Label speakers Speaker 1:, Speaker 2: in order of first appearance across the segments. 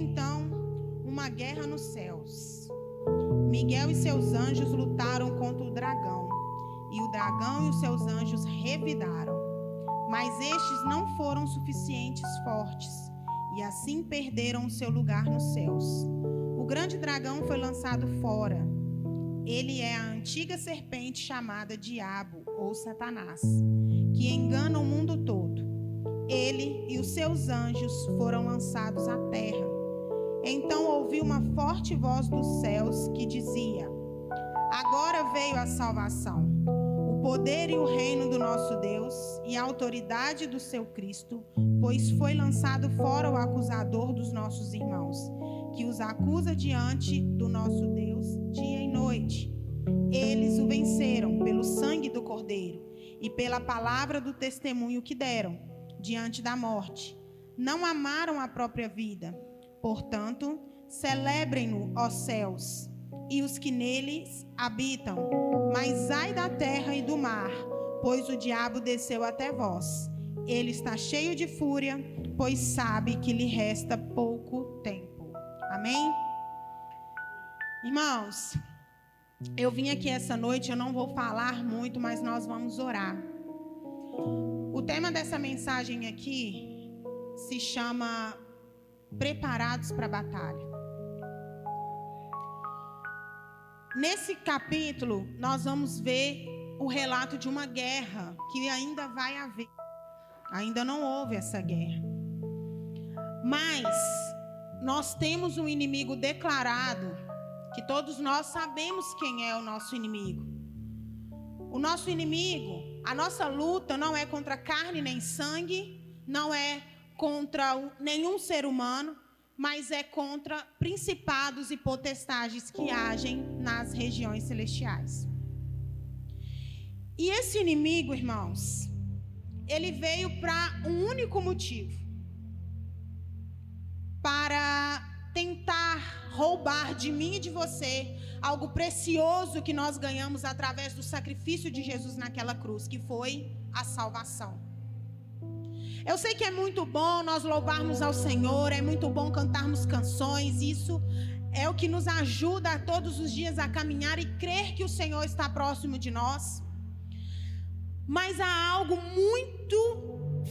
Speaker 1: então uma guerra nos céus. Miguel e seus anjos lutaram contra o dragão, e o dragão e os seus anjos revidaram. Mas estes não foram suficientes fortes, e assim perderam o seu lugar nos céus. O grande dragão foi lançado fora. Ele é a antiga serpente chamada Diabo ou Satanás, que engana o mundo todo. Ele e os seus anjos foram lançados à terra. Então ouvi uma forte voz dos céus que dizia: Agora veio a salvação, o poder e o reino do nosso Deus e a autoridade do seu Cristo, pois foi lançado fora o acusador dos nossos irmãos, que os acusa diante do nosso Deus dia e noite. Eles o venceram pelo sangue do Cordeiro e pela palavra do testemunho que deram diante da morte. Não amaram a própria vida. Portanto, celebrem-no, ó céus, e os que neles habitam. Mas ai da terra e do mar, pois o diabo desceu até vós. Ele está cheio de fúria, pois sabe que lhe resta pouco tempo. Amém? Irmãos, eu vim aqui essa noite, eu não vou falar muito, mas nós vamos orar. O tema dessa mensagem aqui se chama Preparados para a Batalha. Nesse capítulo, nós vamos ver o relato de uma guerra que ainda vai haver. Ainda não houve essa guerra. Mas nós temos um inimigo declarado, que todos nós sabemos quem é o nosso inimigo. O nosso inimigo a nossa luta não é contra carne nem sangue, não é contra nenhum ser humano, mas é contra principados e potestades que agem nas regiões celestiais. E esse inimigo, irmãos, ele veio para um único motivo: para tentar roubar de mim e de você algo precioso que nós ganhamos através do sacrifício de Jesus naquela cruz, que foi a salvação. Eu sei que é muito bom nós louvarmos ao Senhor, é muito bom cantarmos canções, isso é o que nos ajuda todos os dias a caminhar e crer que o Senhor está próximo de nós. Mas há algo muito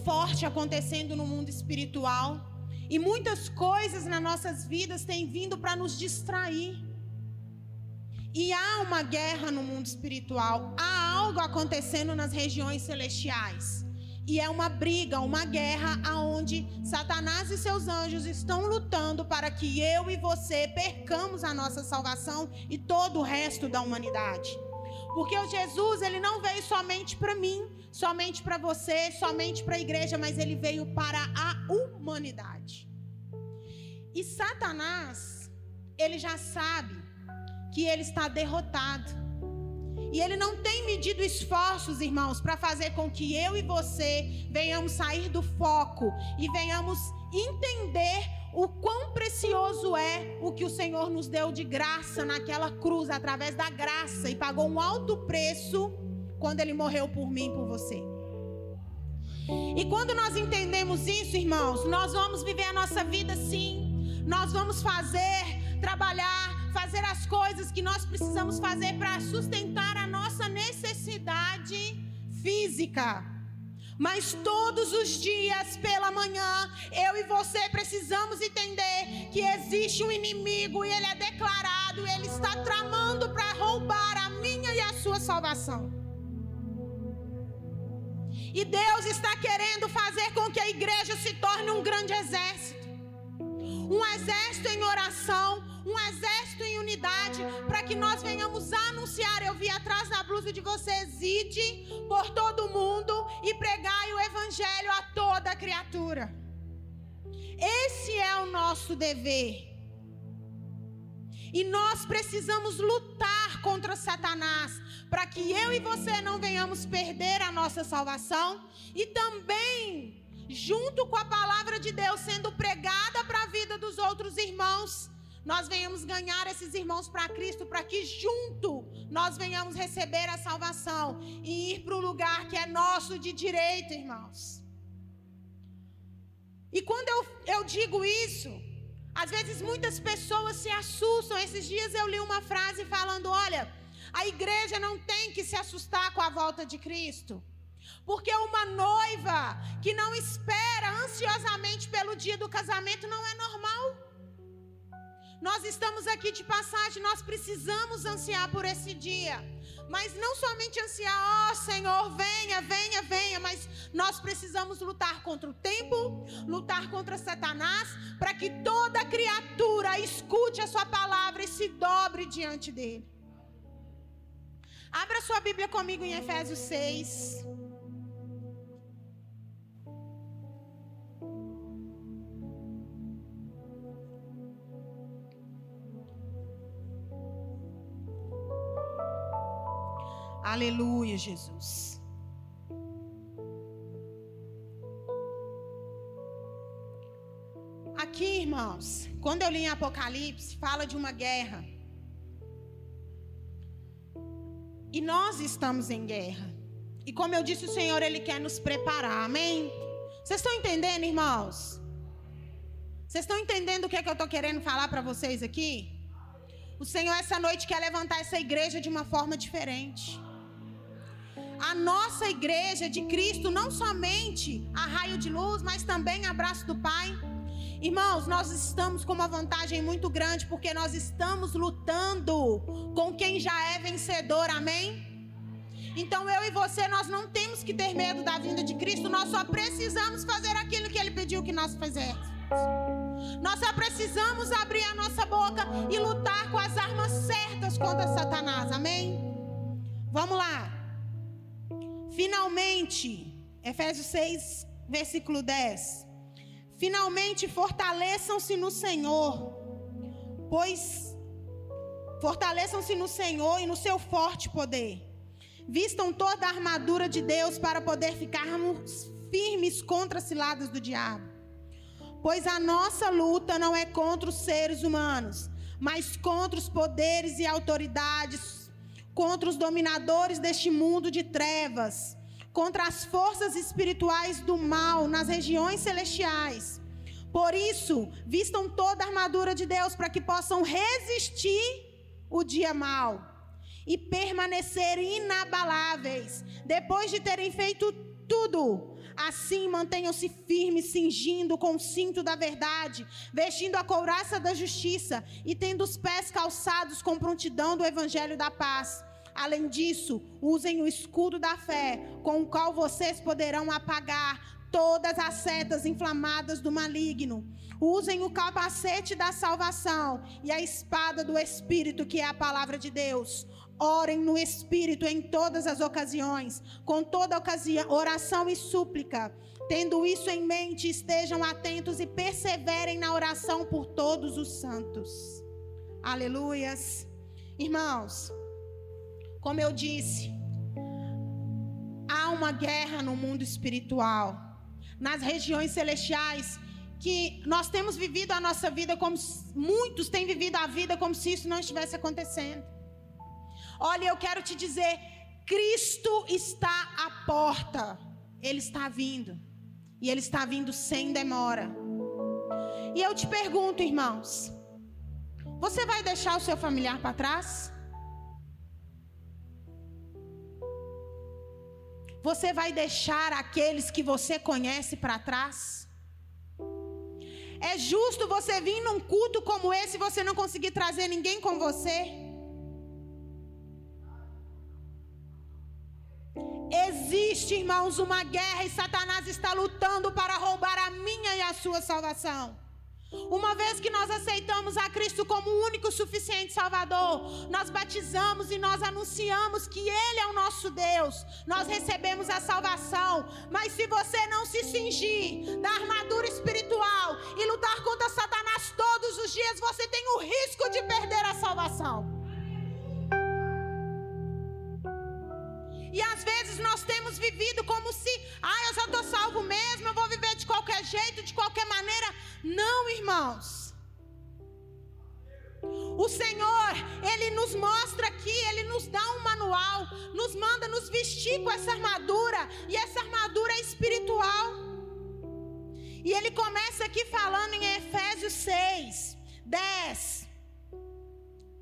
Speaker 1: forte acontecendo no mundo espiritual, e muitas coisas nas nossas vidas têm vindo para nos distrair. E há uma guerra no mundo espiritual, há algo acontecendo nas regiões celestiais. E é uma briga, uma guerra aonde Satanás e seus anjos estão lutando para que eu e você percamos a nossa salvação e todo o resto da humanidade. Porque o Jesus, ele não veio somente para mim, somente para você, somente para a igreja, mas ele veio para a humanidade. E Satanás, ele já sabe que ele está derrotado. E ele não tem medido esforços, irmãos, para fazer com que eu e você venhamos sair do foco e venhamos entender o quão precioso é o que o Senhor nos deu de graça naquela cruz, através da graça, e pagou um alto preço quando ele morreu por mim e por você. E quando nós entendemos isso, irmãos, nós vamos viver a nossa vida sim, nós vamos fazer, trabalhar, fazer as coisas que nós precisamos fazer para sustentar a nossa necessidade física. Mas todos os dias pela manhã, eu e você precisamos entender que existe um inimigo e ele é declarado, ele está tramando para roubar a minha e a sua salvação. E Deus está querendo fazer com que a igreja se torne um grande exército. Um exército em oração, para que nós venhamos anunciar. Eu vi atrás da blusa de vocês, ide por todo mundo e pregai o evangelho a toda criatura. Esse é o nosso dever. E nós precisamos lutar contra Satanás, para que eu e você não venhamos perder a nossa salvação e também junto com a palavra de Deus sendo pregada para a vida dos outros irmãos, nós venhamos ganhar esses irmãos para Cristo, para que junto nós venhamos receber a salvação e ir para o lugar que é nosso de direito, irmãos. E quando eu, eu digo isso, Às vezes muitas pessoas se assustam. Esses dias eu li uma frase falando: olha, a igreja não tem que se assustar com a volta de Cristo. Porque uma noiva que não espera ansiosamente pelo dia do casamento não é normal. Nós estamos aqui de passagem, nós precisamos ansiar por esse dia. Mas não somente ansiar, ó oh, Senhor, venha, venha, venha, mas nós precisamos lutar contra o tempo, lutar contra Satanás, para que toda criatura escute a sua palavra e se dobre diante dele. Abra sua Bíblia comigo em Efésios 6. Aleluia, Jesus. Aqui, irmãos, quando eu li em Apocalipse, fala de uma guerra. E nós estamos em guerra. E como eu disse, o Senhor, Ele quer nos preparar. Amém? Vocês estão entendendo, irmãos? Vocês estão entendendo o que, é que eu estou querendo falar para vocês aqui? O Senhor, essa noite, quer levantar essa igreja de uma forma diferente a nossa igreja de Cristo, não somente a raio de luz, mas também abraço do Pai. Irmãos, nós estamos com uma vantagem muito grande porque nós estamos lutando com quem já é vencedor, amém? Então eu e você, nós não temos que ter medo da vinda de Cristo, nós só precisamos fazer aquilo que Ele pediu que nós fizéssemos. Nós só precisamos abrir a nossa boca e lutar com as armas certas contra Satanás, amém? Vamos lá. Finalmente, Efésios 6, versículo 10. Finalmente fortaleçam-se no Senhor, pois fortaleçam-se no Senhor e no seu forte poder. Vistam toda a armadura de Deus para poder ficarmos firmes contra as ciladas do diabo. Pois a nossa luta não é contra os seres humanos, mas contra os poderes e autoridades contra os dominadores deste mundo de trevas, contra as forças espirituais do mal nas regiões celestiais. Por isso, vistam toda a armadura de Deus para que possam resistir o dia mal e permanecer inabaláveis depois de terem feito tudo. Assim, mantenham-se firmes, cingindo com o cinto da verdade, vestindo a couraça da justiça e tendo os pés calçados com prontidão do evangelho da paz. Além disso, usem o escudo da fé, com o qual vocês poderão apagar todas as setas inflamadas do maligno. Usem o capacete da salvação e a espada do Espírito, que é a palavra de Deus. Orem no Espírito em todas as ocasiões, com toda ocasião, oração e súplica. Tendo isso em mente, estejam atentos e perseverem na oração por todos os santos. Aleluias. Irmãos, como eu disse, há uma guerra no mundo espiritual, nas regiões celestiais, que nós temos vivido a nossa vida como muitos têm vivido a vida como se isso não estivesse acontecendo. Olha, eu quero te dizer, Cristo está à porta. Ele está vindo. E ele está vindo sem demora. E eu te pergunto, irmãos, você vai deixar o seu familiar para trás? Você vai deixar aqueles que você conhece para trás? É justo você vir num culto como esse e você não conseguir trazer ninguém com você? Existe, irmãos, uma guerra e Satanás está lutando para roubar a minha e a sua salvação. Uma vez que nós aceitamos a Cristo como o único suficiente Salvador, nós batizamos e nós anunciamos que Ele é o nosso Deus, nós recebemos a salvação. Mas se você não se cingir da armadura espiritual e lutar contra Satanás todos os dias, você tem o risco de perder a salvação. E às vezes nós temos vivido como se, ah, eu já estou salvo mesmo, eu vou viver de qualquer jeito, de qualquer maneira. Não, irmãos. O Senhor, Ele nos mostra aqui, Ele nos dá um manual, nos manda nos vestir com essa armadura, e essa armadura é espiritual. E Ele começa aqui falando em Efésios 6. 10.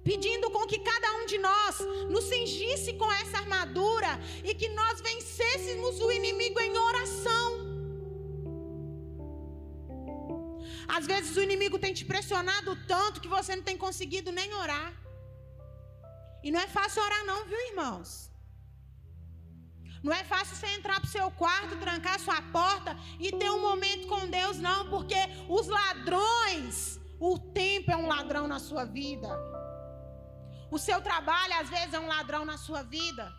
Speaker 1: Pedindo com que cada um de nós nos cingisse com essa armadura e que nós vencêssemos o inimigo em oração. Às vezes o inimigo tem te pressionado tanto que você não tem conseguido nem orar. E não é fácil orar, não, viu, irmãos? Não é fácil você entrar para o seu quarto, trancar sua porta e ter um momento com Deus, não, porque os ladrões, o tempo é um ladrão na sua vida. O seu trabalho, às vezes, é um ladrão na sua vida.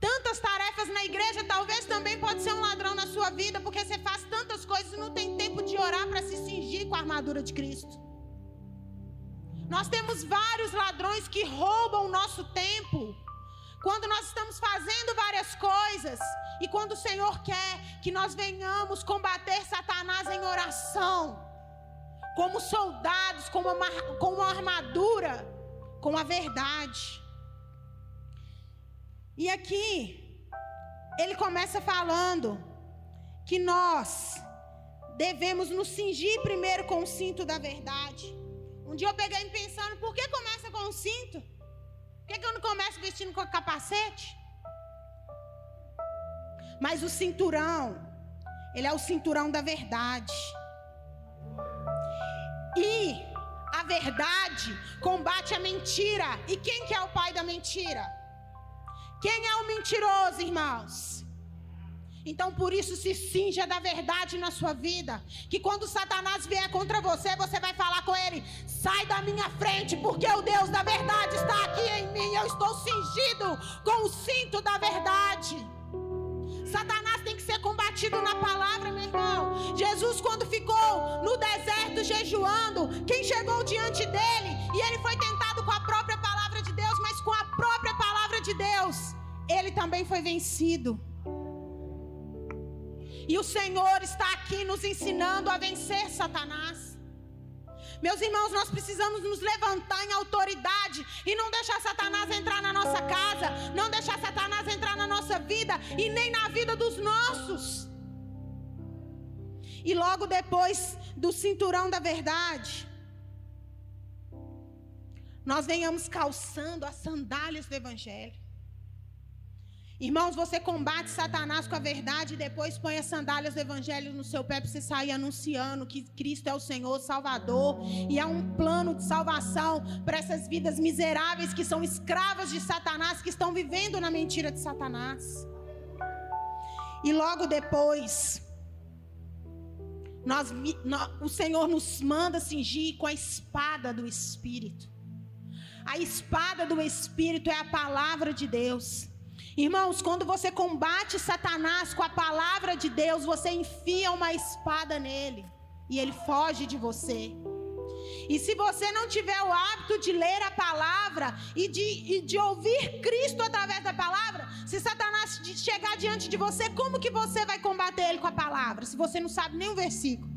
Speaker 1: Tantas tarefas na igreja, talvez também pode ser um ladrão na sua vida, porque você faz tantas coisas e não tem tempo de orar para se cingir com a armadura de Cristo. Nós temos vários ladrões que roubam o nosso tempo. Quando nós estamos fazendo várias coisas e quando o Senhor quer que nós venhamos combater Satanás em oração, como soldados, com uma, com uma armadura, com a verdade. E aqui, ele começa falando que nós devemos nos cingir primeiro com o cinto da verdade. Um dia eu peguei pensando, por que começa com o cinto? Por que, que eu não começo vestindo com capacete? Mas o cinturão, ele é o cinturão da verdade. E a verdade combate a mentira. E quem que é o pai da mentira? Quem é o mentiroso, irmãos? Então por isso se cinja da verdade na sua vida. Que quando Satanás vier contra você, você vai falar com ele: sai da minha frente, porque o Deus da verdade está aqui em mim. Eu estou cingido com o cinto da verdade. Satanás tem que ser combatido na palavra, meu irmão. Jesus, quando ficou no deserto jejuando, quem chegou diante dele também foi vencido. E o Senhor está aqui nos ensinando a vencer Satanás. Meus irmãos, nós precisamos nos levantar em autoridade e não deixar Satanás entrar na nossa casa, não deixar Satanás entrar na nossa vida e nem na vida dos nossos. E logo depois do cinturão da verdade, nós venhamos calçando as sandálias do Evangelho. Irmãos, você combate Satanás com a verdade e depois põe as sandálias do Evangelho no seu pé para você sair anunciando que Cristo é o Senhor, Salvador. E há um plano de salvação para essas vidas miseráveis que são escravas de Satanás, que estão vivendo na mentira de Satanás. E logo depois, nós, nós, o Senhor nos manda cingir com a espada do Espírito. A espada do Espírito é a palavra de Deus. Irmãos, quando você combate Satanás com a palavra de Deus, você enfia uma espada nele e ele foge de você. E se você não tiver o hábito de ler a palavra e de, e de ouvir Cristo através da palavra, se Satanás chegar diante de você, como que você vai combater ele com a palavra? Se você não sabe nem um versículo.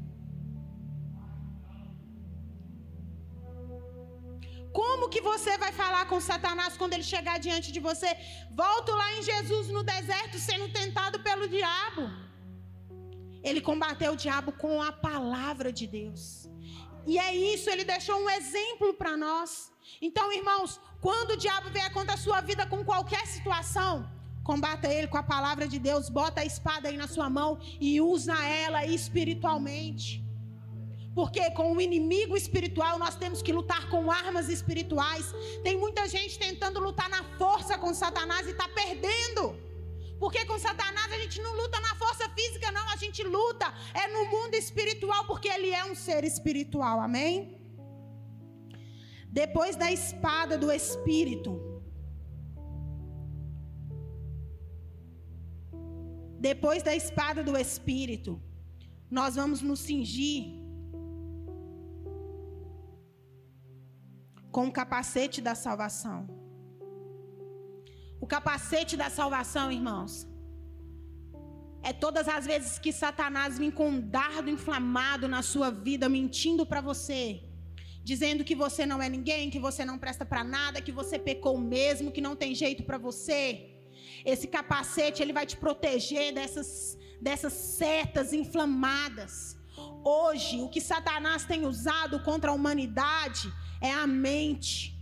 Speaker 1: Como que você vai falar com Satanás quando ele chegar diante de você? Volto lá em Jesus no deserto sendo tentado pelo diabo. Ele combateu o diabo com a palavra de Deus. E é isso, ele deixou um exemplo para nós. Então, irmãos, quando o diabo vier contra a sua vida com qualquer situação, combata ele com a palavra de Deus, bota a espada aí na sua mão e usa ela espiritualmente. Porque com o inimigo espiritual nós temos que lutar com armas espirituais. Tem muita gente tentando lutar na força com Satanás e está perdendo. Porque com Satanás a gente não luta na força física, não. A gente luta é no mundo espiritual, porque ele é um ser espiritual. Amém? Depois da espada do Espírito. Depois da espada do Espírito, nós vamos nos cingir com o capacete da salvação. O capacete da salvação, irmãos, é todas as vezes que Satanás vem com um dardo inflamado na sua vida, mentindo para você, dizendo que você não é ninguém, que você não presta para nada, que você pecou mesmo, que não tem jeito para você. Esse capacete ele vai te proteger dessas dessas setas inflamadas. Hoje, o que Satanás tem usado contra a humanidade é a mente.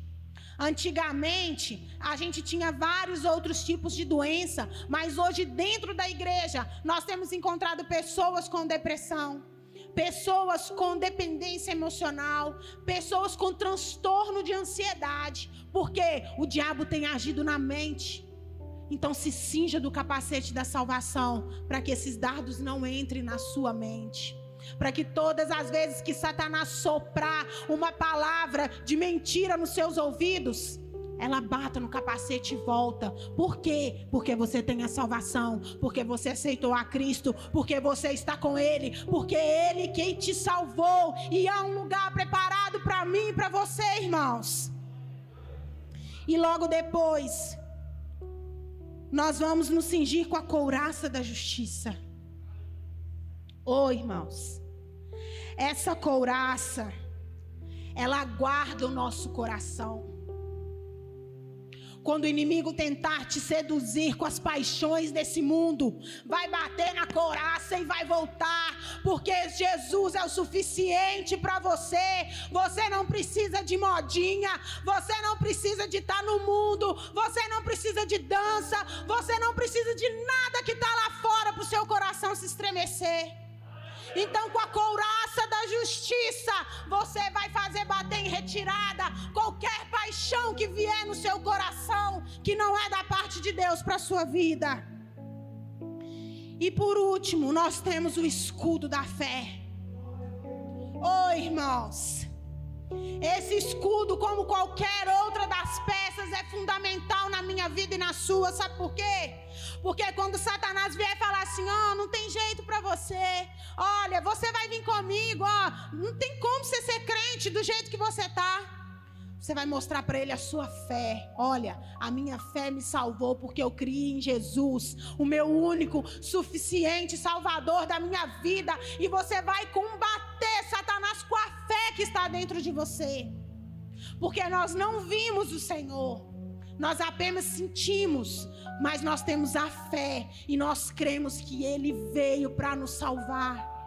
Speaker 1: Antigamente, a gente tinha vários outros tipos de doença, mas hoje, dentro da igreja, nós temos encontrado pessoas com depressão, pessoas com dependência emocional, pessoas com transtorno de ansiedade, porque o diabo tem agido na mente. Então se cinja do capacete da salvação, para que esses dardos não entrem na sua mente. Para que todas as vezes que Satanás soprar uma palavra de mentira nos seus ouvidos, ela bata no capacete e volta. Por quê? Porque você tem a salvação, porque você aceitou a Cristo, porque você está com Ele, porque é Ele quem te salvou e há um lugar preparado para mim e para você, irmãos. E logo depois, nós vamos nos cingir com a couraça da justiça. Oh, irmãos, essa couraça, ela guarda o nosso coração. Quando o inimigo tentar te seduzir com as paixões desse mundo, vai bater na coraça e vai voltar, porque Jesus é o suficiente para você. Você não precisa de modinha, você não precisa de estar tá no mundo, você não precisa de dança, você não precisa de nada que está lá fora para o seu coração se estremecer. Então, com a couraça da justiça, você vai fazer bater em retirada qualquer paixão que vier no seu coração, que não é da parte de Deus para a sua vida. E por último, nós temos o escudo da fé. Oh, irmãos. Esse escudo, como qualquer outra das peças, é fundamental na minha vida e na sua. Sabe por quê? Porque quando Satanás vier falar assim: ó, oh, não tem jeito para você. Olha, você vai vir comigo, ó. Não tem como você ser crente do jeito que você tá. Você vai mostrar para ele a sua fé. Olha, a minha fé me salvou porque eu criei em Jesus, o meu único, suficiente Salvador da minha vida. E você vai combater Satanás com a fé que está dentro de você. Porque nós não vimos o Senhor, nós apenas sentimos, mas nós temos a fé e nós cremos que Ele veio para nos salvar.